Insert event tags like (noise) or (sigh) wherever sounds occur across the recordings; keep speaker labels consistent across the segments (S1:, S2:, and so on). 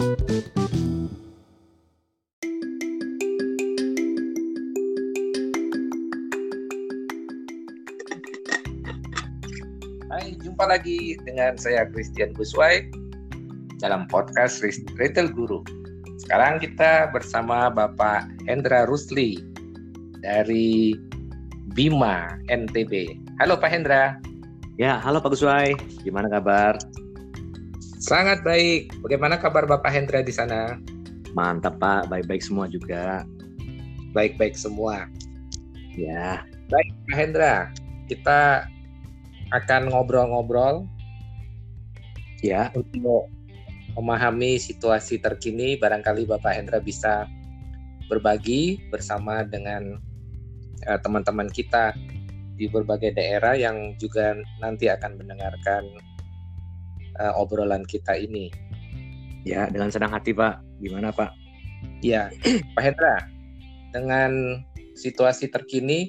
S1: Hai, jumpa lagi dengan saya Christian Guswai dalam podcast Retail Guru. Sekarang kita bersama Bapak Hendra Rusli dari Bima NTB. Halo Pak Hendra.
S2: Ya, halo Pak Guswai. Gimana kabar?
S1: Sangat baik. Bagaimana kabar Bapak Hendra di sana?
S2: Mantap Pak, baik-baik semua juga.
S1: Baik-baik semua.
S2: Ya.
S1: Baik Pak Hendra, kita akan ngobrol-ngobrol
S2: ya
S1: untuk memahami situasi terkini barangkali Bapak Hendra bisa berbagi bersama dengan uh, teman-teman kita di berbagai daerah yang juga nanti akan mendengarkan uh, obrolan kita ini.
S2: Ya, dengan senang hati Pak. Gimana Pak?
S1: Ya, (clears throat) Pak Hendra, dengan situasi terkini,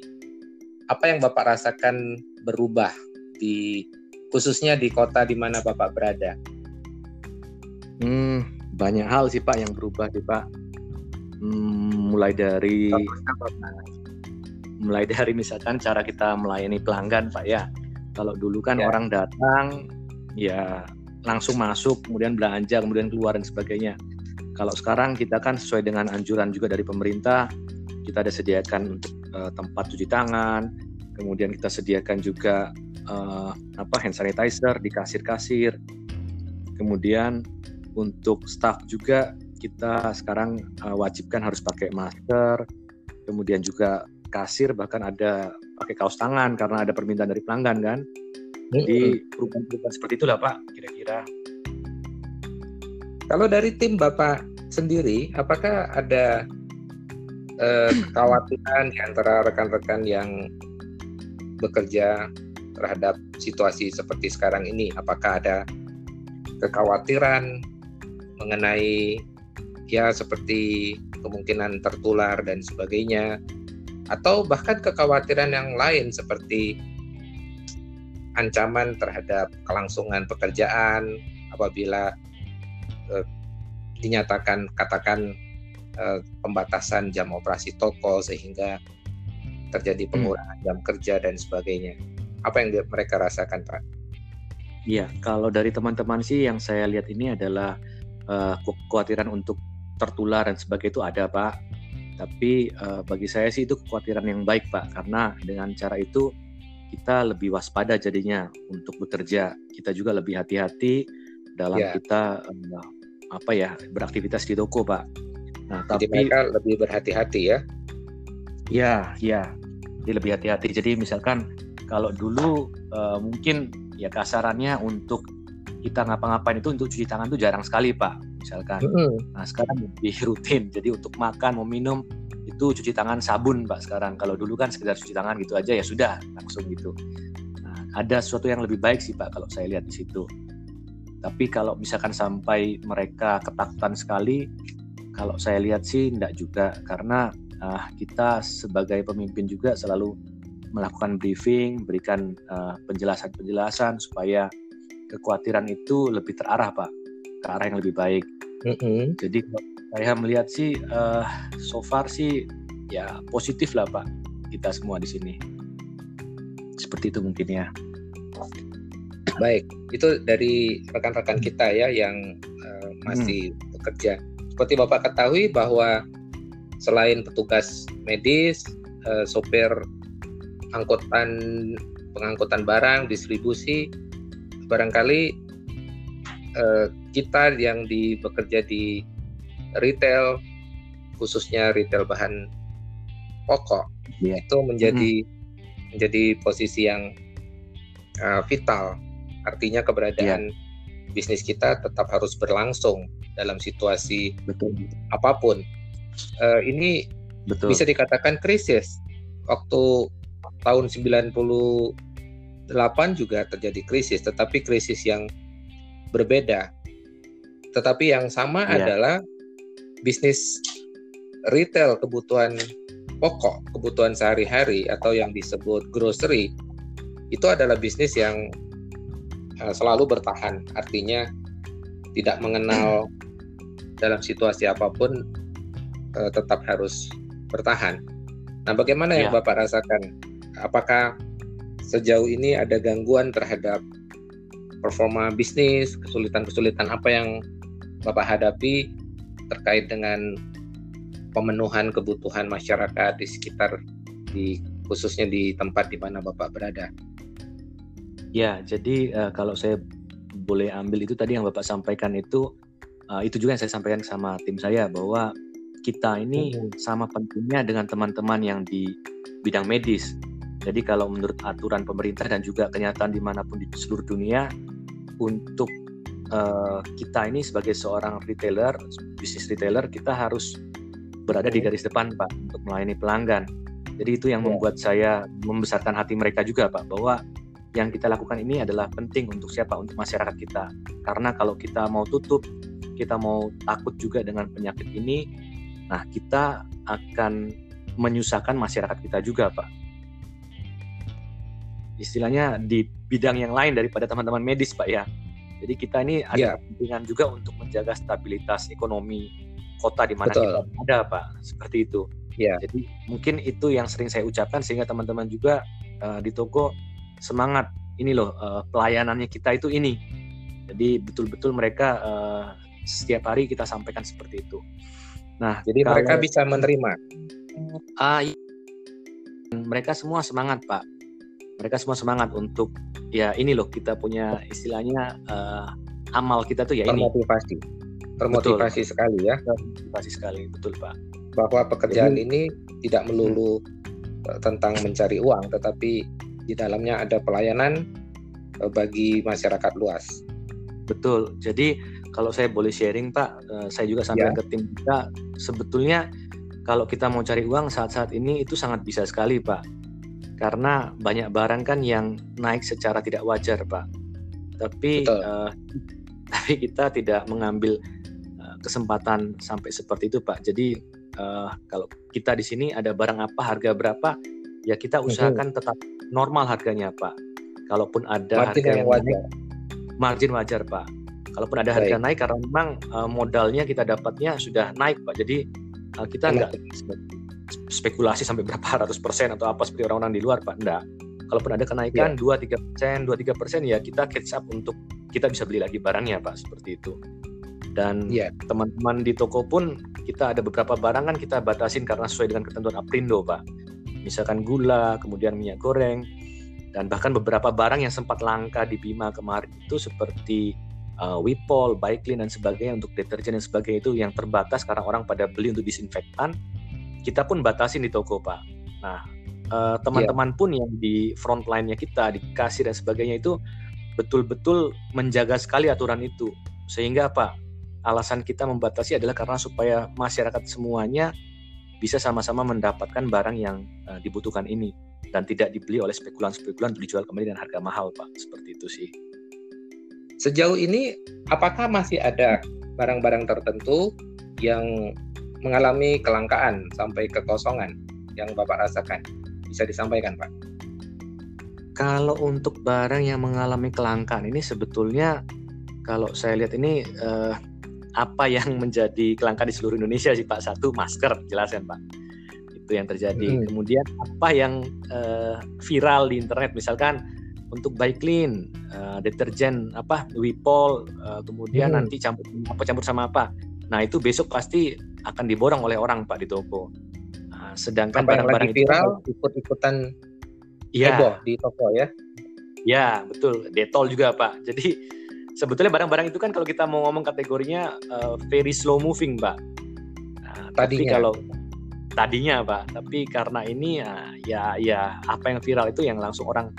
S1: apa yang Bapak rasakan berubah di khususnya di kota di mana Bapak berada?
S2: Hmm, banyak hal sih Pak yang berubah sih Pak. Hmm, mulai dari mulai dari misalkan cara kita melayani pelanggan Pak ya. Kalau dulu kan ya. orang datang ya langsung masuk, kemudian belanja, kemudian keluar dan sebagainya. Kalau sekarang kita kan sesuai dengan anjuran juga dari pemerintah, kita ada sediakan untuk uh, tempat cuci tangan, kemudian kita sediakan juga uh, apa hand sanitizer di kasir-kasir. Kemudian untuk staff juga kita sekarang uh, wajibkan harus pakai masker. Kemudian juga kasir bahkan ada pakai kaos tangan karena ada permintaan dari pelanggan kan. Jadi perubahan-perubahan seperti itulah Pak kira-kira.
S1: Kalau dari tim Bapak sendiri, apakah ada eh, kekhawatiran di antara rekan-rekan yang bekerja terhadap situasi seperti sekarang ini? Apakah ada kekhawatiran mengenai ya seperti kemungkinan tertular dan sebagainya atau bahkan kekhawatiran yang lain seperti ancaman terhadap kelangsungan pekerjaan apabila eh, dinyatakan katakan eh, pembatasan jam operasi toko sehingga terjadi hmm. pengurangan hmm. jam kerja dan sebagainya. Apa yang mereka rasakan, Pak?
S2: Iya, kalau dari teman-teman sih yang saya lihat ini adalah uh, kekhawatiran untuk tertular dan sebagainya itu ada, Pak. Tapi uh, bagi saya sih itu kekhawatiran yang baik, Pak, karena dengan cara itu kita lebih waspada jadinya untuk bekerja. Kita juga lebih hati-hati dalam yeah. kita uh, apa ya beraktivitas di toko, Pak.
S1: Nah, Jadi tapi mereka lebih berhati-hati ya.
S2: Ya, ya. Jadi lebih hati-hati. Jadi misalkan kalau dulu uh, mungkin ya kasarannya untuk kita ngapa-ngapain itu untuk cuci tangan itu jarang sekali pak misalkan mm-hmm. nah sekarang lebih (laughs) rutin jadi untuk makan mau minum itu cuci tangan sabun pak sekarang kalau dulu kan sekedar cuci tangan gitu aja ya sudah langsung gitu nah, ada sesuatu yang lebih baik sih pak kalau saya lihat di situ tapi kalau misalkan sampai mereka ketakutan sekali kalau saya lihat sih tidak juga karena uh, kita sebagai pemimpin juga selalu melakukan briefing, berikan uh, penjelasan-penjelasan supaya kekhawatiran itu lebih terarah pak ke arah yang lebih baik. Mm-hmm. Jadi saya melihat sih uh, so far sih ya positif lah pak kita semua di sini. Seperti itu mungkin ya.
S1: Baik, itu dari rekan-rekan kita ya yang uh, masih hmm. bekerja. Seperti Bapak ketahui bahwa selain petugas medis, uh, sopir angkutan pengangkutan barang, distribusi, barangkali eh, kita yang di bekerja di retail, khususnya retail bahan pokok, yeah. itu menjadi hmm. menjadi posisi yang uh, vital. Artinya keberadaan yeah. bisnis kita tetap harus berlangsung dalam situasi Betul. apa pun. Uh, ini Betul. bisa dikatakan krisis. Waktu tahun 98 juga terjadi krisis, tetapi krisis yang berbeda. Tetapi yang sama yeah. adalah bisnis retail kebutuhan pokok, kebutuhan sehari-hari atau yang disebut grocery itu adalah bisnis yang uh, selalu bertahan. Artinya tidak mengenal dalam situasi apa pun uh, tetap harus bertahan. Nah, bagaimana yang ya. Bapak rasakan? Apakah sejauh ini ada gangguan terhadap performa bisnis, kesulitan-kesulitan apa yang Bapak hadapi terkait dengan pemenuhan kebutuhan masyarakat di sekitar di khususnya di tempat di mana Bapak berada?
S2: Ya, jadi uh, kalau saya boleh ambil itu tadi yang Bapak sampaikan itu uh, itu juga yang saya sampaikan sama tim saya bahwa kita ini hmm. sama pentingnya dengan teman-teman yang di bidang medis. Jadi kalau menurut aturan pemerintah dan juga kenyataan di mana pun di seluruh dunia, untuk uh, kita ini sebagai seorang retailer, bisnis retailer, kita harus berada di garis depan Pak untuk melayani pelanggan. Jadi itu yang ya. membuat saya membesarkan hati mereka juga Pak bahwa yang kita lakukan ini adalah penting untuk siapa? Untuk masyarakat kita. Karena kalau kita mau tutup, kita mau takut juga dengan penyakit ini, nah kita akan menyusahkan masyarakat kita juga, Pak. Istilahnya di bidang yang lain daripada teman-teman medis, Pak ya. Jadi kita ini ada ya. kepentingan juga untuk menjaga stabilitas ekonomi kota di mana kita ada, Pak. Seperti itu. Ya. Jadi mungkin itu yang sering saya ucapkan sehingga teman-teman juga uh, di toko semangat ini loh uh, pelayanannya kita itu ini. Jadi betul-betul mereka uh, setiap hari kita sampaikan seperti itu.
S1: Nah, jadi kalau, mereka bisa menerima.
S2: Ah, uh, mereka semua semangat pak. Mereka semua semangat untuk ya ini loh kita punya istilahnya uh, amal kita tuh ya
S1: termotivasi. ini. Termotivasi. sekali ya.
S2: Termotivasi sekali, betul pak.
S1: Bahwa pekerjaan jadi, ini tidak melulu hmm. tentang mencari uang, tetapi di dalamnya ada pelayanan eh, bagi masyarakat luas.
S2: Betul. Jadi kalau saya boleh sharing Pak, eh, saya juga sampaikan ya. ke tim kita, sebetulnya kalau kita mau cari uang saat-saat ini itu sangat bisa sekali Pak. Karena banyak barang kan yang naik secara tidak wajar Pak. Tapi uh, (laughs) tapi kita tidak mengambil uh, kesempatan sampai seperti itu Pak. Jadi uh, kalau kita di sini ada barang apa, harga berapa, ya kita usahakan tetap normal harganya Pak. Kalaupun ada margin harga yang wajar. naik, margin wajar Pak. Kalaupun ada harga Baik. naik karena memang uh, modalnya kita dapatnya sudah naik Pak. Jadi uh, kita enggak spekulasi sampai berapa (laughs) ratus persen atau apa seperti orang-orang di luar Pak. Enggak. Kalaupun ada kenaikan iya. dua tiga persen, dua tiga persen ya kita catch up untuk kita bisa beli lagi barangnya Pak seperti itu. Dan yeah. teman-teman di toko pun kita ada beberapa barang kan kita batasin karena sesuai dengan ketentuan Aprindo Pak misalkan gula, kemudian minyak goreng, dan bahkan beberapa barang yang sempat langka di Bima kemarin itu seperti uh, Wipol, Baiklin dan sebagainya untuk deterjen dan sebagainya itu yang terbatas karena orang pada beli untuk disinfektan. Kita pun batasin di toko pak. Nah uh, teman-teman yeah. pun yang di front line-nya kita, di kasir dan sebagainya itu betul-betul menjaga sekali aturan itu. Sehingga apa? Alasan kita membatasi adalah karena supaya masyarakat semuanya bisa sama-sama mendapatkan barang yang uh, dibutuhkan ini dan tidak dibeli oleh spekulan-spekulan dijual kembali dengan harga mahal, Pak. Seperti itu sih.
S1: Sejauh ini, apakah masih ada barang-barang tertentu yang mengalami kelangkaan sampai kekosongan yang Bapak rasakan? Bisa disampaikan, Pak?
S2: Kalau untuk barang yang mengalami kelangkaan ini sebetulnya kalau saya lihat ini uh, apa yang menjadi kelangkaan di seluruh Indonesia sih Pak satu masker jelas kan Pak itu yang terjadi hmm. kemudian apa yang uh, viral di internet misalkan untuk baik clean uh, deterjen apa Wipol uh, kemudian hmm. nanti campur apa campur sama apa nah itu besok pasti akan diborong oleh orang Pak di toko nah, sedangkan barang-barang
S1: viral ikut-ikutan ya. heboh di toko ya
S2: ya betul detol juga Pak jadi sebetulnya barang-barang itu kan kalau kita mau ngomong kategorinya uh, very slow moving, Pak. Nah, tadinya. Tapi kalau tadinya, Pak, tapi karena ini ya, ya ya apa yang viral itu yang langsung orang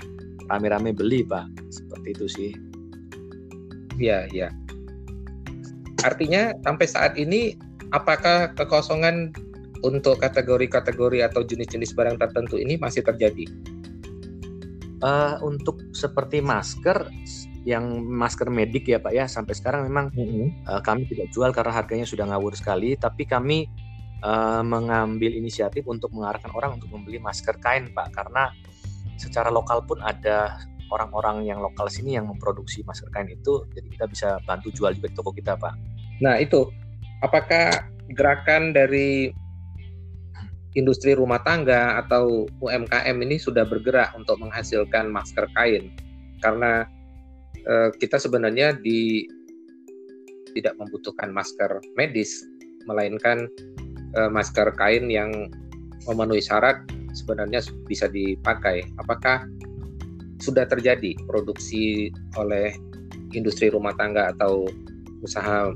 S2: rame-rame beli, Pak. Seperti itu sih.
S1: Iya, iya. Artinya sampai saat ini apakah kekosongan untuk kategori-kategori atau jenis-jenis barang tertentu ini masih terjadi?
S2: Uh, untuk seperti masker yang masker medik ya Pak ya sampai sekarang memang mm-hmm. uh, kami tidak jual karena harganya sudah ngawur sekali tapi kami uh, mengambil inisiatif untuk mengarahkan orang untuk membeli masker kain Pak karena secara lokal pun ada orang-orang yang lokal sini yang memproduksi masker kain itu jadi kita bisa bantu jual juga di toko kita Pak.
S1: Nah itu apakah gerakan dari industri rumah tangga atau UMKM ini sudah bergerak untuk menghasilkan masker kain? Karena eh, kita sebenarnya di tidak membutuhkan masker medis melainkan eh, masker kain yang memenuhi syarat sebenarnya bisa dipakai. Apakah sudah terjadi produksi oleh industri rumah tangga atau usaha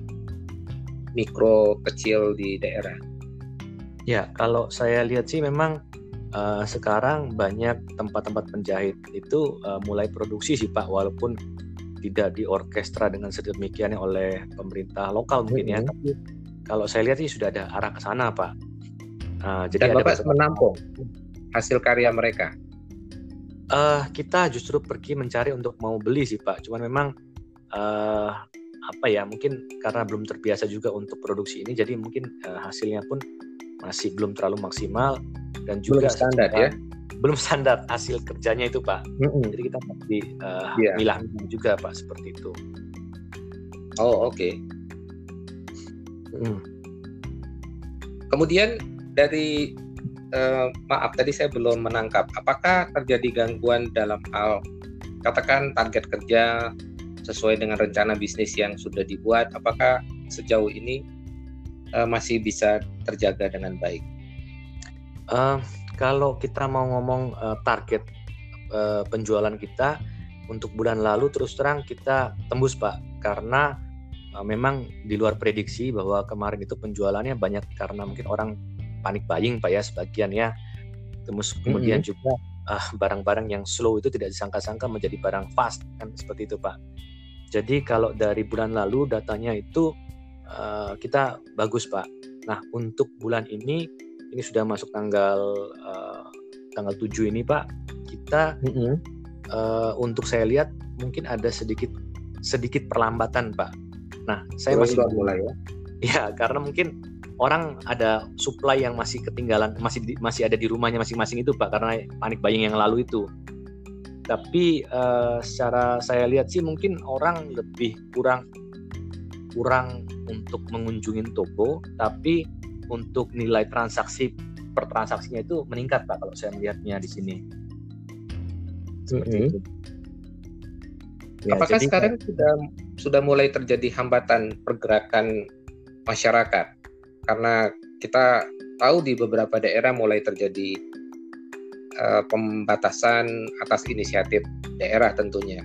S1: mikro kecil di daerah
S2: Ya, kalau saya lihat sih memang uh, sekarang banyak tempat-tempat penjahit itu uh, mulai produksi sih Pak, walaupun tidak diorkestra dengan sedemikian oleh pemerintah lokal mungkin ya. Tapi kalau saya lihat sih sudah ada arah ke sana Pak.
S1: Uh, jadi Dan Bapak menampung hasil karya mereka.
S2: Uh, kita justru pergi mencari untuk mau beli sih Pak. Cuman memang uh, apa ya mungkin karena belum terbiasa juga untuk produksi ini, jadi mungkin uh, hasilnya pun masih belum terlalu maksimal dan juga
S1: belum standar ya
S2: belum standar hasil kerjanya itu pak mm-hmm. jadi kita masih uh, yeah. milah juga pak seperti itu
S1: oh oke okay. mm. kemudian dari uh, maaf tadi saya belum menangkap apakah terjadi gangguan dalam hal katakan target kerja sesuai dengan rencana bisnis yang sudah dibuat apakah sejauh ini uh, masih bisa terjaga dengan baik?
S2: Uh, kalau kita mau ngomong uh, target uh, penjualan kita untuk bulan lalu terus terang kita tembus pak karena uh, memang di luar prediksi bahwa kemarin itu penjualannya banyak karena mungkin orang panik buying pak ya sebagian ya terus kemudian mm -hmm. juga barang-barang uh, yang slow itu tidak disangka-sangka menjadi barang fast kan seperti itu pak jadi kalau dari bulan lalu datanya itu uh, kita bagus pak. Nah untuk bulan ini ini sudah masuk tanggal uh, tanggal 7 ini pak kita mm -hmm. uh, untuk saya lihat mungkin ada sedikit sedikit perlambatan pak. Nah saya masih
S1: mulai ya.
S2: Ya karena mungkin orang ada supply yang masih ketinggalan masih masih ada di rumahnya masing-masing itu pak karena panik buying yang lalu itu tapi uh, secara saya lihat sih mungkin orang lebih kurang kurang untuk mengunjungi toko, tapi untuk nilai transaksi per transaksinya itu meningkat pak kalau saya melihatnya di sini.
S1: Seperti mm -hmm. itu. Ya, Apakah jadi, sekarang sudah sudah mulai terjadi hambatan pergerakan masyarakat? Karena kita tahu di beberapa daerah mulai terjadi uh, pembatasan atas inisiatif daerah tentunya.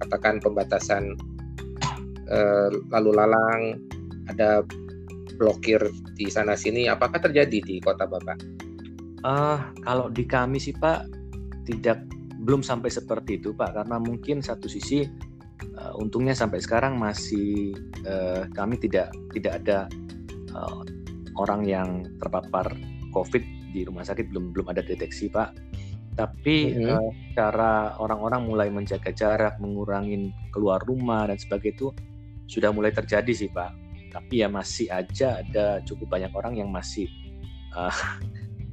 S1: Katakan pembatasan uh, lalu lalang ada blokir di sana sini. Apakah terjadi di kota Bapak?
S2: Uh, kalau di kami sih Pak tidak belum sampai seperti itu Pak karena mungkin satu sisi uh, untungnya sampai sekarang masih uh, kami tidak tidak ada uh, orang yang terpapar COVID di rumah sakit belum belum ada deteksi Pak. Tapi mm -hmm. uh, cara orang-orang mulai menjaga jarak, mengurangi keluar rumah dan sebagainya itu sudah mulai terjadi sih Pak tapi ya masih aja ada cukup banyak orang yang masih uh,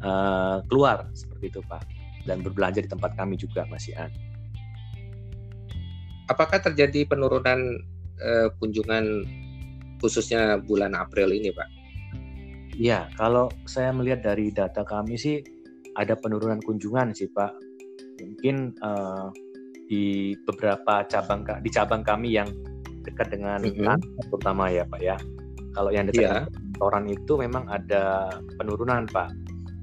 S2: uh, (laughs) keluar seperti itu Pak dan berbelanja di tempat kami juga masih ada.
S1: Apakah terjadi penurunan uh, kunjungan khususnya bulan April ini Pak?
S2: Ya, kalau saya melihat dari data kami sih ada penurunan kunjungan sih Pak. Mungkin uh, di beberapa cabang di cabang kami yang dekat dengan mm -hmm. terutama ya Pak ya. Kalau yang dekat yeah. kantoran itu memang ada penurunan Pak.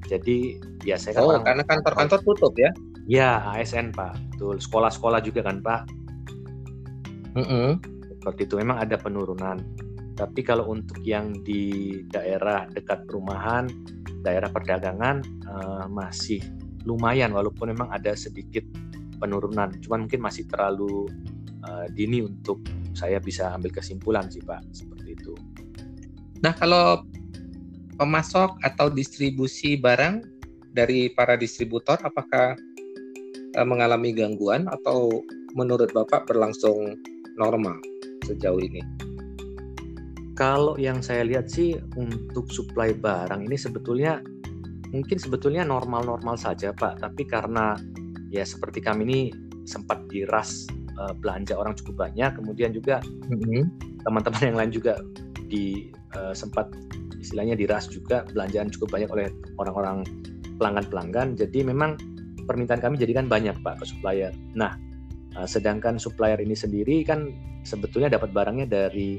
S2: Jadi biasanya
S1: kan oh, karena kantor-kantor tutup ya?
S2: Ya ASN Pak, betul. Sekolah-sekolah juga kan Pak. Mm -hmm. Seperti itu memang ada penurunan. Tapi kalau untuk yang di daerah dekat perumahan, daerah perdagangan uh, masih lumayan walaupun memang ada sedikit penurunan. Cuman mungkin masih terlalu uh, dini untuk saya bisa ambil kesimpulan sih Pak seperti itu.
S1: Nah kalau pemasok atau distribusi barang dari para distributor apakah uh, mengalami gangguan atau menurut Bapak berlangsung normal sejauh ini?
S2: Kalau yang saya lihat sih untuk suplai barang ini sebetulnya mungkin sebetulnya normal-normal saja Pak, tapi karena ya seperti kami ini sempat diras uh, belanja orang cukup banyak kemudian juga mm-hmm. teman-teman yang lain juga di uh, sempat istilahnya diras juga belanjaan cukup banyak oleh orang-orang pelanggan-pelanggan. Jadi memang permintaan kami jadikan banyak Pak ke supplier. Nah, uh, sedangkan supplier ini sendiri kan sebetulnya dapat barangnya dari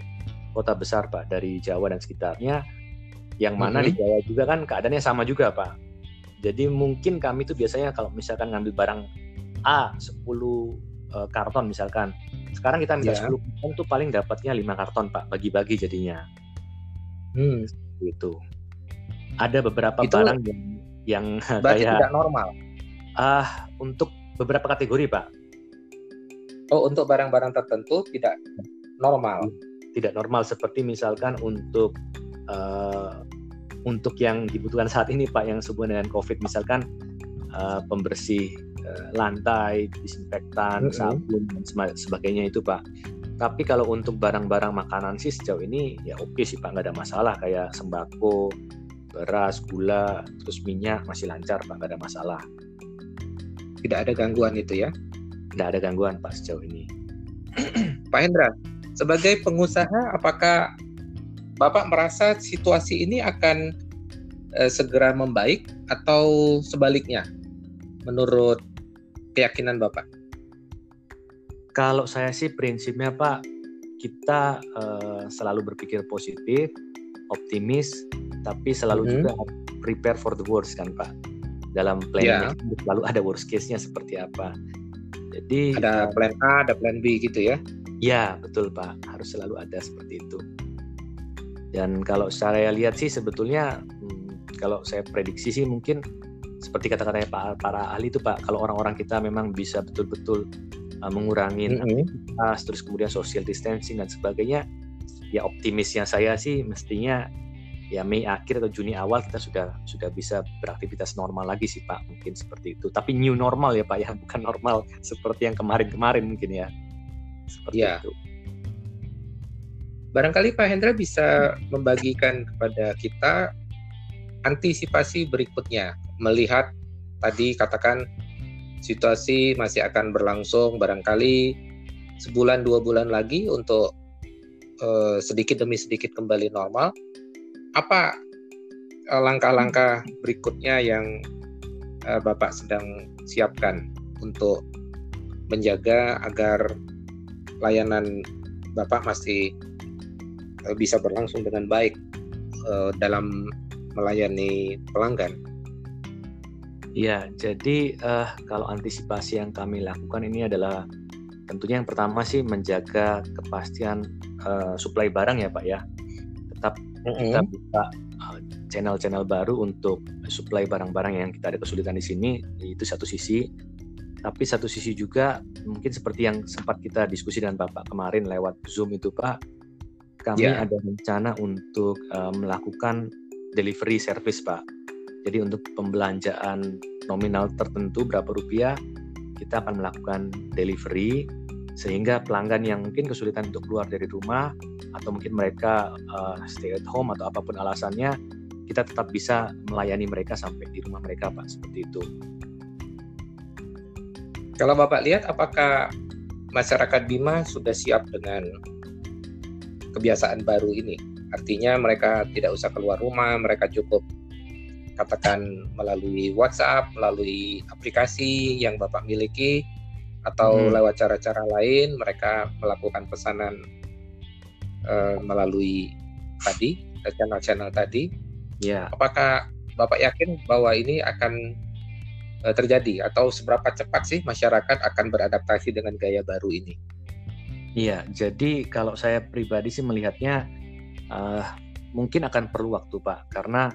S2: kota besar Pak, dari Jawa dan sekitarnya. Yang mana mm -hmm. di Jawa juga kan keadaannya sama juga Pak. Jadi mungkin kami itu biasanya kalau misalkan ngambil barang A 10 uh, karton misalkan. Sekarang kita minta yeah. 10 karton tuh paling dapatnya 5 karton Pak, bagi-bagi jadinya. Hmm, gitu. Ada beberapa itu barang yang yang (laughs)
S1: kayak tidak normal.
S2: Ah, uh, untuk beberapa kategori, Pak.
S1: Oh, untuk barang-barang tertentu tidak normal.
S2: Tidak normal seperti misalkan untuk uh, untuk yang dibutuhkan saat ini, Pak, yang sehubungan dengan COVID misalkan uh, pembersih uh, lantai, disinfektan, mm -hmm. sabun dan sebagainya itu, Pak. Tapi kalau untuk barang-barang makanan sih sejauh ini ya oke sih Pak, nggak ada masalah kayak sembako, beras, gula, terus minyak masih lancar Pak, nggak ada masalah.
S1: Tidak ada gangguan itu ya?
S2: Tidak ada gangguan Pak sejauh ini.
S1: Pak Hendra, sebagai pengusaha apakah Bapak merasa situasi ini akan eh, segera membaik atau sebaliknya menurut keyakinan Bapak?
S2: Kalau saya sih prinsipnya Pak, kita uh, selalu berpikir positif, optimis, tapi selalu mm -hmm. juga prepare for the worst kan Pak. Dalam planning yeah. selalu ada worst case-nya seperti apa.
S1: Jadi ada plan A, ada plan B gitu ya?
S2: Ya betul Pak, harus selalu ada seperti itu. Dan kalau saya lihat sih sebetulnya hmm, kalau saya prediksi sih mungkin seperti kata-katanya Pak para ahli itu Pak, kalau orang-orang kita memang bisa betul-betul uh, mengurangi mm -hmm. aktivitas terus kemudian social distancing dan sebagainya ya optimisnya saya sih mestinya ya Mei akhir atau Juni awal kita sudah sudah bisa beraktivitas normal lagi sih Pak. Mungkin seperti itu. Tapi new normal ya Pak ya. (laughs) Bukan normal seperti yang kemarin-kemarin mungkin ya. Seperti ya. itu.
S1: Barangkali Pak Hendra bisa membagikan kepada kita antisipasi berikutnya. Melihat tadi katakan situasi masih akan berlangsung barangkali sebulan dua bulan lagi untuk uh, sedikit demi sedikit kembali normal. Apa langkah langkah-langkah berikutnya yang uh, Bapak sedang siapkan untuk menjaga agar layanan Bapak masih uh, bisa berlangsung dengan baik dalam melayani pelanggan?
S2: Ya, jadi uh, kalau antisipasi yang kami lakukan ini adalah tentunya yang pertama sih menjaga kepastian uh, suplai barang ya Pak ya. Tetap mm -hmm. kita buka uh, channel-channel baru untuk suplai barang-barang yang kita ada kesulitan di sini itu satu sisi. Tapi satu sisi juga mungkin seperti yang sempat kita diskusi dengan Bapak kemarin lewat Zoom itu Pak, kami yeah. ada rencana untuk uh, melakukan delivery service Pak jadi untuk pembelanjaan nominal tertentu berapa rupiah kita akan melakukan delivery sehingga pelanggan yang mungkin kesulitan untuk keluar dari rumah atau mungkin mereka uh, stay at home atau apa pun alasannya kita tetap bisa melayani mereka sampai di rumah mereka Pak seperti itu.
S1: Kalau Bapak lihat apakah masyarakat Bima sudah siap dengan kebiasaan baru ini? Artinya mereka tidak usah keluar rumah, mereka cukup katakan melalui WhatsApp, melalui aplikasi yang Bapak miliki atau hmm. lewat cara-cara lain mereka melakukan pesanan uh, melalui tadi channel-channel tadi. Ya. Apakah Bapak yakin bahwa ini akan uh, terjadi atau seberapa cepat sih masyarakat akan beradaptasi dengan gaya baru ini?
S2: Iya, jadi kalau saya pribadi sih melihatnya uh, mungkin akan perlu waktu Pak, karena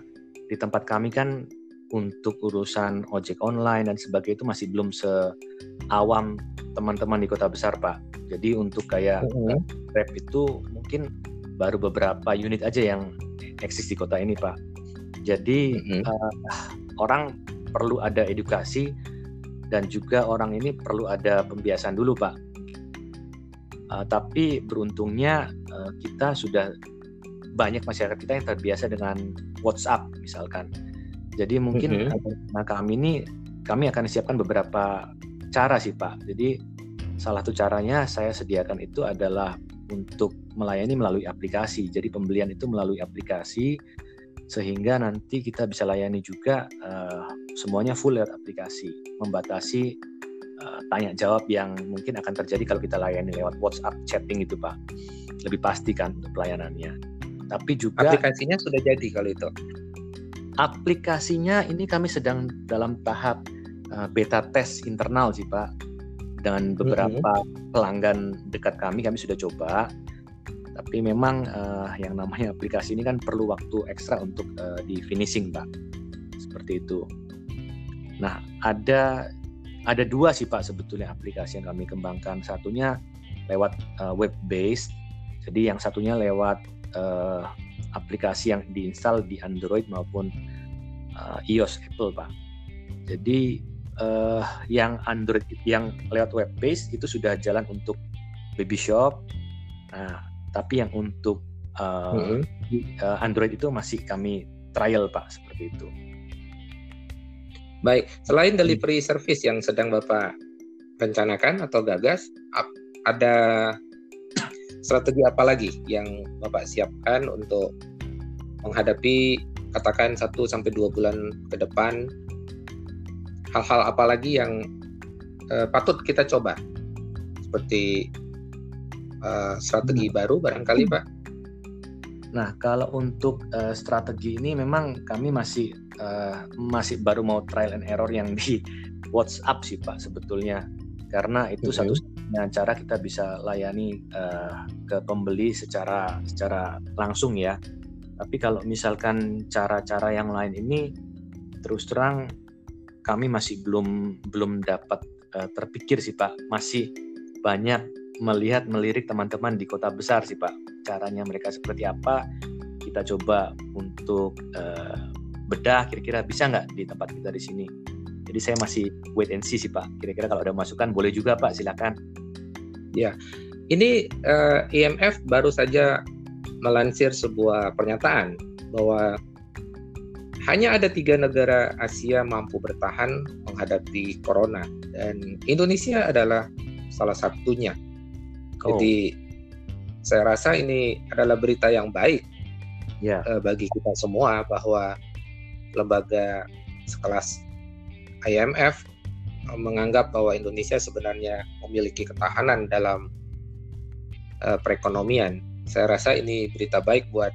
S2: di tempat kami kan untuk urusan ojek online dan sebagainya itu masih belum seawam teman-teman di kota besar pak. Jadi untuk kayak uh Grab itu mungkin baru beberapa unit aja yang eksis di kota ini pak. Jadi uh uh, orang perlu ada edukasi dan juga orang ini perlu ada pembiasaan dulu pak. Uh, tapi beruntungnya uh, kita sudah banyak masyarakat kita yang terbiasa dengan WhatsApp misalkan. Jadi mungkin mm-hmm. nah kami ini kami akan siapkan beberapa cara sih Pak. Jadi salah satu caranya saya sediakan itu adalah untuk melayani melalui aplikasi. Jadi pembelian itu melalui aplikasi sehingga nanti kita bisa layani juga uh, semuanya full lewat aplikasi, membatasi uh, tanya jawab yang mungkin akan terjadi kalau kita layani lewat WhatsApp chatting itu Pak. Lebih pasti kan untuk pelayanannya. Tapi juga
S1: aplikasinya sudah jadi kalau itu.
S2: Aplikasinya ini kami sedang dalam tahap uh, beta test internal sih Pak. Dengan beberapa mm -hmm. pelanggan dekat kami kami sudah coba. Tapi memang uh, yang namanya aplikasi ini kan perlu waktu ekstra untuk uh, di finishing pak. Seperti itu. Nah ada ada dua sih pak sebetulnya aplikasi yang kami kembangkan. Satunya lewat uh, web based jadi yang satunya lewat uh, aplikasi yang diinstal di Android maupun uh, iOS Apple pak. Jadi uh, yang Android yang lewat web based itu sudah jalan untuk baby shop nah tapi yang untuk uh, mm-hmm. uh, Android itu masih kami trial Pak seperti itu.
S1: Baik, selain delivery service yang sedang Bapak rencanakan atau gagas, ada strategi apa lagi yang Bapak siapkan untuk menghadapi katakan 1 sampai 2 bulan ke depan? Hal-hal apa lagi yang uh, patut kita coba? Seperti uh, strategi hmm. baru barangkali Pak?
S2: Nah kalau untuk uh, strategi ini memang kami masih uh, masih baru mau trial and error yang di WhatsApp sih Pak sebetulnya karena itu satu satunya cara kita bisa layani uh, ke pembeli secara secara langsung ya. Tapi kalau misalkan cara-cara yang lain ini terus terang kami masih belum belum dapat uh, terpikir sih Pak. Masih banyak melihat melirik teman-teman di kota besar sih Pak. Caranya mereka seperti apa? Kita coba untuk uh, bedah kira-kira bisa nggak di tempat kita di sini. Jadi saya masih wait and see sih Pak. Kira-kira kalau ada masukan boleh juga Pak, silakan.
S1: Ya, ini uh, eh, IMF baru saja melansir sebuah pernyataan bahwa hanya ada tiga negara Asia mampu bertahan menghadapi corona dan Indonesia adalah salah satunya. Oh. Jadi saya rasa ini adalah berita yang baik ya. uh, bagi kita semua bahwa lembaga sekelas IMF menganggap bahwa Indonesia sebenarnya memiliki ketahanan dalam uh, perekonomian. Saya rasa ini berita baik buat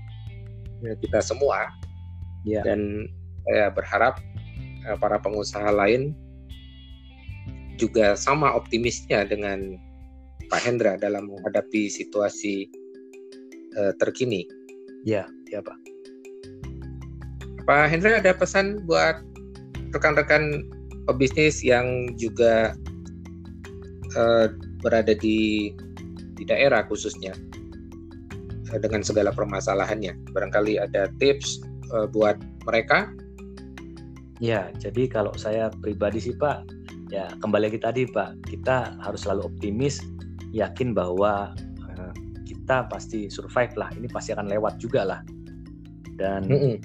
S1: kita semua. Ya. Dan saya berharap uh, para pengusaha lain juga sama optimisnya dengan Pak Hendra dalam menghadapi situasi uh, terkini.
S2: Ya, ya Pak.
S1: Pak Hendra ada pesan buat rekan-rekan pebisnis yang juga uh, berada di di daerah khususnya uh, dengan segala permasalahannya. Barangkali ada tips uh, buat mereka.
S2: Ya, jadi kalau saya pribadi sih Pak, ya kembali lagi tadi Pak, kita harus selalu optimis yakin bahwa uh, kita pasti survive lah ini pasti akan lewat juga lah dan mm -hmm.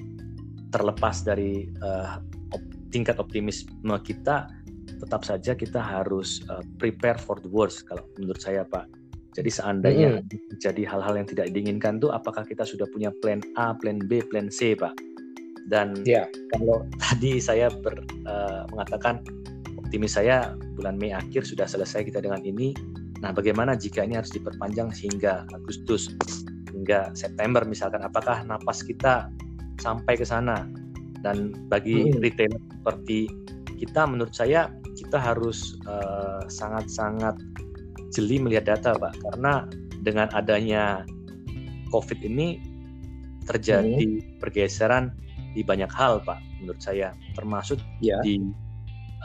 S2: terlepas dari uh, op tingkat optimisme kita tetap saja kita harus uh, prepare for the worst kalau menurut saya Pak jadi seandainya mm -hmm. jadi hal-hal yang tidak diinginkan tuh apakah kita sudah punya plan A, plan B, plan C Pak dan yeah. kalau (laughs) tadi saya ber, uh, mengatakan optimis saya bulan Mei akhir sudah selesai kita dengan ini Nah, bagaimana jika ini harus diperpanjang hingga Agustus hingga September misalkan apakah napas kita sampai ke sana? Dan bagi hmm. retailer seperti kita menurut saya kita harus eh, sangat-sangat uh, jeli melihat data, Pak, karena dengan adanya COVID ini terjadi hmm. pergeseran di banyak hal, Pak, menurut saya, termasuk ya. di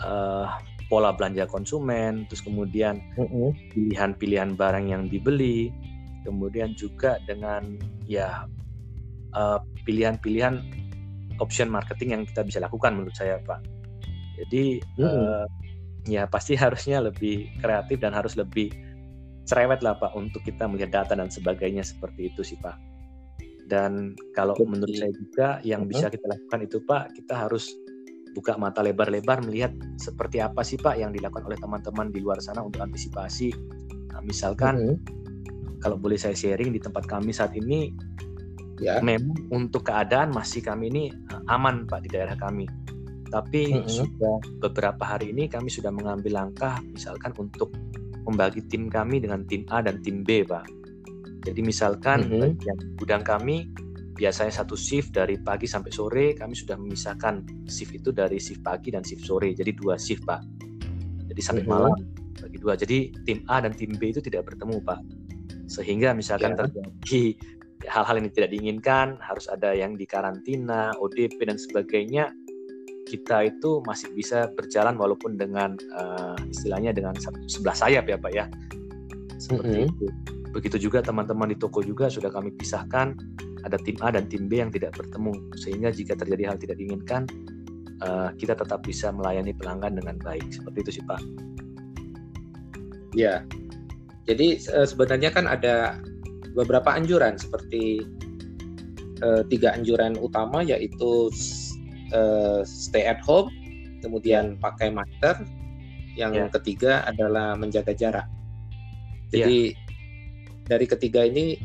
S2: uh, pola belanja konsumen, terus kemudian pilihan-pilihan barang yang dibeli, kemudian juga dengan ya pilihan pilihan-pilihan option marketing yang kita bisa lakukan menurut saya Pak. Jadi uh, ya pasti harusnya lebih kreatif dan harus lebih cerewet lah Pak untuk kita melihat data dan sebagainya seperti itu sih Pak. Dan kalau menurut saya juga yang bisa kita lakukan itu Pak, kita harus buka mata lebar-lebar melihat seperti apa sih Pak yang dilakukan oleh teman-teman di luar sana untuk antisipasi. Nah, misalkan mm -hmm. kalau boleh saya sharing di tempat kami saat ini
S1: ya.
S2: memang untuk keadaan masih kami ini uh, aman Pak di daerah kami. Tapi mm -hmm. sudah beberapa hari ini kami sudah mengambil langkah misalkan untuk membagi tim kami dengan tim A dan tim B, Pak. Jadi misalkan mm -hmm. yang gudang kami biasanya satu shift dari pagi sampai sore, kami sudah memisahkan shift itu dari shift pagi dan shift sore. Jadi dua shift, Pak. Jadi sampai mm -hmm. malam bagi dua. Jadi tim A dan tim B itu tidak bertemu, Pak. Sehingga misalkan yeah. terjadi hal-hal yang tidak diinginkan, harus ada yang dikarantina, ODP dan sebagainya, kita itu masih bisa berjalan walaupun dengan uh, istilahnya dengan sebelah sayap ya Pak ya. Seperti mm -hmm. itu. Begitu juga teman-teman di toko juga sudah kami pisahkan ada tim A dan tim B yang tidak bertemu sehingga jika terjadi hal tidak diinginkan uh, kita tetap bisa melayani pelanggan dengan baik. Seperti itu sih Pak.
S1: Ya. Jadi uh, sebenarnya kan ada beberapa anjuran seperti uh, tiga anjuran utama yaitu uh, stay at home, kemudian pakai masker, yang yeah. ketiga adalah menjaga jarak. Jadi yeah. dari ketiga ini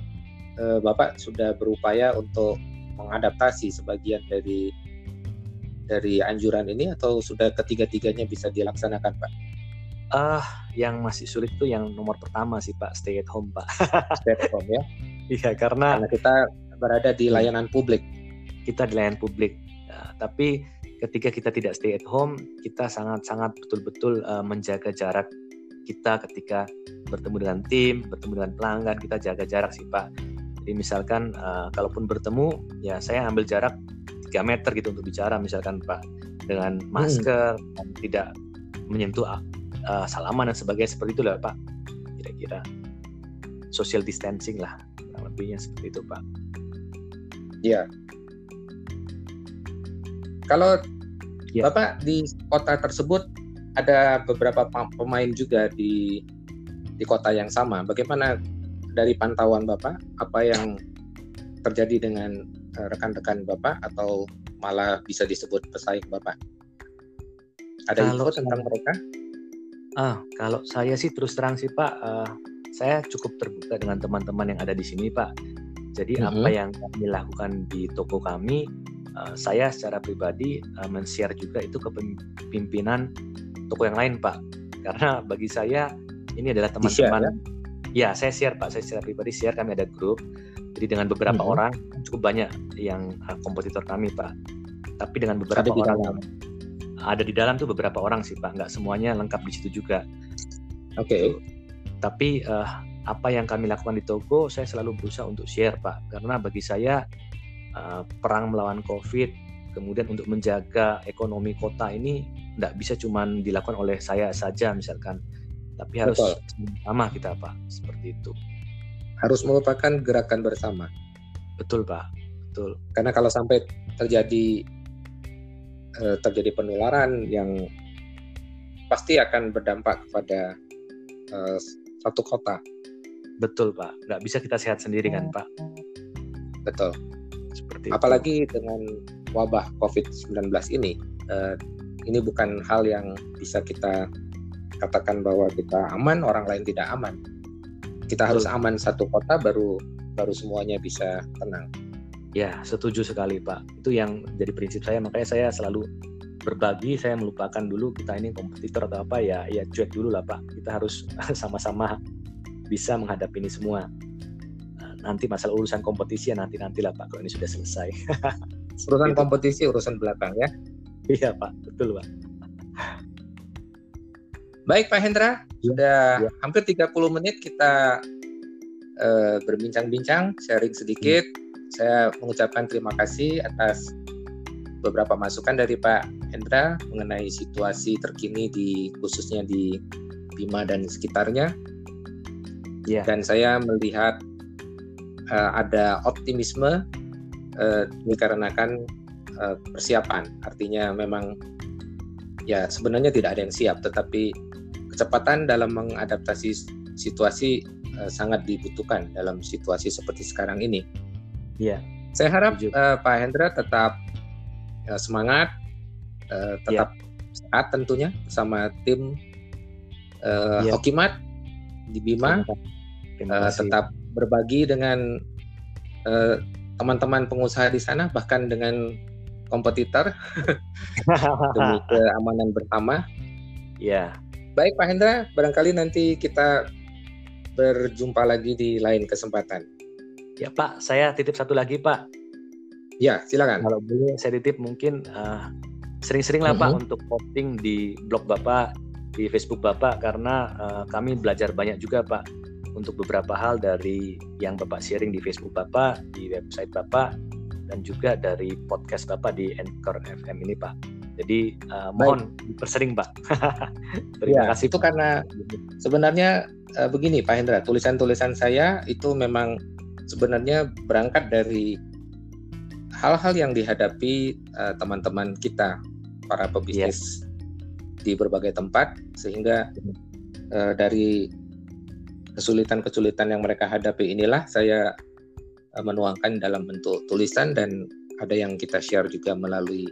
S1: uh, Bapak sudah berupaya untuk mengadaptasi sebagian dari dari anjuran ini atau sudah ketiga-tiganya bisa dilaksanakan, Pak?
S2: Ah, uh, yang masih sulit itu yang nomor pertama sih Pak, stay at home Pak. (laughs)
S1: stay at home ya.
S2: Iya, karena,
S1: karena kita berada di layanan publik.
S2: Kita di layanan publik. Ya, tapi ketika kita tidak stay at home, kita sangat-sangat betul-betul uh, menjaga jarak kita ketika bertemu dengan tim, bertemu dengan pelanggan, kita jaga jarak sih Pak. Jadi misalkan uh, kalaupun bertemu, ya saya ambil jarak 3 meter gitu untuk bicara misalkan Pak dengan hmm. masker, hmm. tidak menyentuh uh, salaman dan sebagainya seperti itu lah Pak kira-kira social distancing lah kurang lebihnya seperti itu Pak
S1: ya kalau ya. Bapak di kota tersebut ada beberapa pemain juga di di kota yang sama bagaimana dari pantauan Bapak apa yang terjadi dengan eh, rekan-rekan Bapak atau malah bisa disebut pesaing Bapak ada info tentang mereka?
S2: Ah, kalau saya sih terus terang sih Pak, uh, saya cukup terbuka dengan teman-teman yang ada di sini Pak. Jadi mm -hmm. apa yang kami lakukan di toko kami, uh, saya secara pribadi uh, men-share juga itu ke pimpinan toko yang lain Pak. Karena bagi saya ini adalah teman-teman. Ya? ya, saya share Pak, saya secara pribadi share kami ada grup. Jadi dengan beberapa mm -hmm. orang cukup banyak yang uh, kompetitor kami Pak. Tapi dengan beberapa orang yang ada di dalam tuh beberapa orang sih pak nggak semuanya lengkap di situ juga
S1: oke okay.
S2: tapi uh, apa yang kami lakukan di toko saya selalu berusaha untuk share pak karena bagi saya uh, perang melawan covid kemudian untuk menjaga ekonomi kota ini tidak bisa cuma dilakukan oleh saya saja misalkan. Tapi harus sama kita pak seperti itu.
S1: Harus merupakan gerakan bersama.
S2: Betul pak. Betul.
S1: Karena kalau sampai terjadi uh, terjadi penularan yang pasti akan berdampak kepada uh, satu kota.
S2: Betul Pak, nggak bisa kita sehat sendiri kan Pak.
S1: Betul. Seperti Apalagi itu. dengan wabah COVID-19 ini, uh, ini bukan hal yang bisa kita katakan bahwa kita aman, orang lain tidak aman. Kita Betul. harus aman satu kota baru baru semuanya bisa tenang.
S2: Ya, setuju sekali Pak. Itu yang jadi prinsip saya, makanya saya selalu berbagi, saya melupakan dulu kita ini kompetitor atau apa ya, ya cuek dulu lah Pak. Kita harus (laughs) sama-sama bisa menghadapi ini semua. Nanti masalah urusan kompetisi ya nanti-nanti lah Pak, kalau ini sudah selesai. (laughs)
S1: urusan kompetisi, urusan belakang ya?
S2: Iya Pak, betul Pak.
S1: Baik Pak Hendra, ya, sudah ya. hampir 30 menit kita uh, berbincang-bincang, sharing sedikit. Hmm saya mengucapkan terima kasih atas beberapa masukan dari Pak Hendra mengenai situasi terkini di khususnya di Bima dan sekitarnya. Yeah. Dan saya melihat uh, ada optimisme uh, dikarenakan uh, persiapan. Artinya memang ya sebenarnya tidak ada yang siap, tetapi kecepatan dalam mengadaptasi situasi uh, sangat dibutuhkan dalam situasi seperti sekarang ini.
S2: Iya.
S1: Saya harap uh, Pak Hendra tetap uh, semangat, uh, tetap ya. sehat tentunya bersama tim uh, ya. Hokimat di Bima. Uh, tetap berbagi dengan eh, teman-teman pengusaha di sana bahkan dengan kompetitor (laughs) demi keamanan bersama.
S2: Ya.
S1: Baik Pak Hendra, barangkali nanti kita berjumpa lagi di lain kesempatan.
S2: Ya Pak, saya titip satu lagi Pak.
S1: Ya, silakan.
S2: Kalau boleh saya titip mungkin uh, sering-sering lah uh -huh. Pak untuk posting di blog Bapak, di Facebook Bapak karena uh, kami belajar banyak juga Pak untuk beberapa hal dari yang Bapak sharing di Facebook Bapak, di website Bapak, dan juga dari podcast Bapak di Anchor FM ini Pak. Jadi uh, mohon dipersering Pak. (laughs)
S1: Terima ya, kasih. Itu Pak. karena sebenarnya uh, begini Pak Hendra, tulisan-tulisan saya itu memang sebenarnya berangkat dari hal-hal yang dihadapi uh, teman-teman kita para pebisnis yes. di berbagai tempat sehingga uh, dari kesulitan-kesulitan yang mereka hadapi inilah saya uh, menuangkan dalam bentuk tulisan dan ada yang kita share juga melalui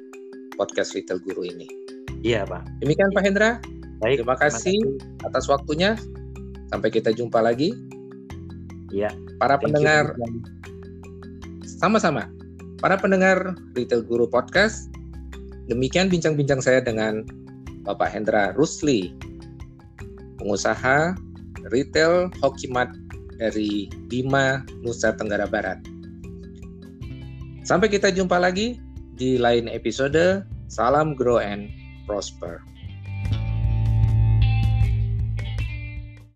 S1: podcast Retail Guru ini.
S2: Iya, Pak.
S1: Demikian
S2: ya.
S1: Pak Hendra. Baik, terima kasih, terima kasih atas waktunya. Sampai kita jumpa lagi.
S2: Iya.
S1: Para Thank pendengar sama-sama. Para pendengar Retail Guru Podcast, demikian bincang-bincang saya dengan Bapak Hendra Rusli, pengusaha retail Hokimat dari Bima, Nusa Tenggara Barat. Sampai kita jumpa lagi di lain episode. Salam grow and prosper.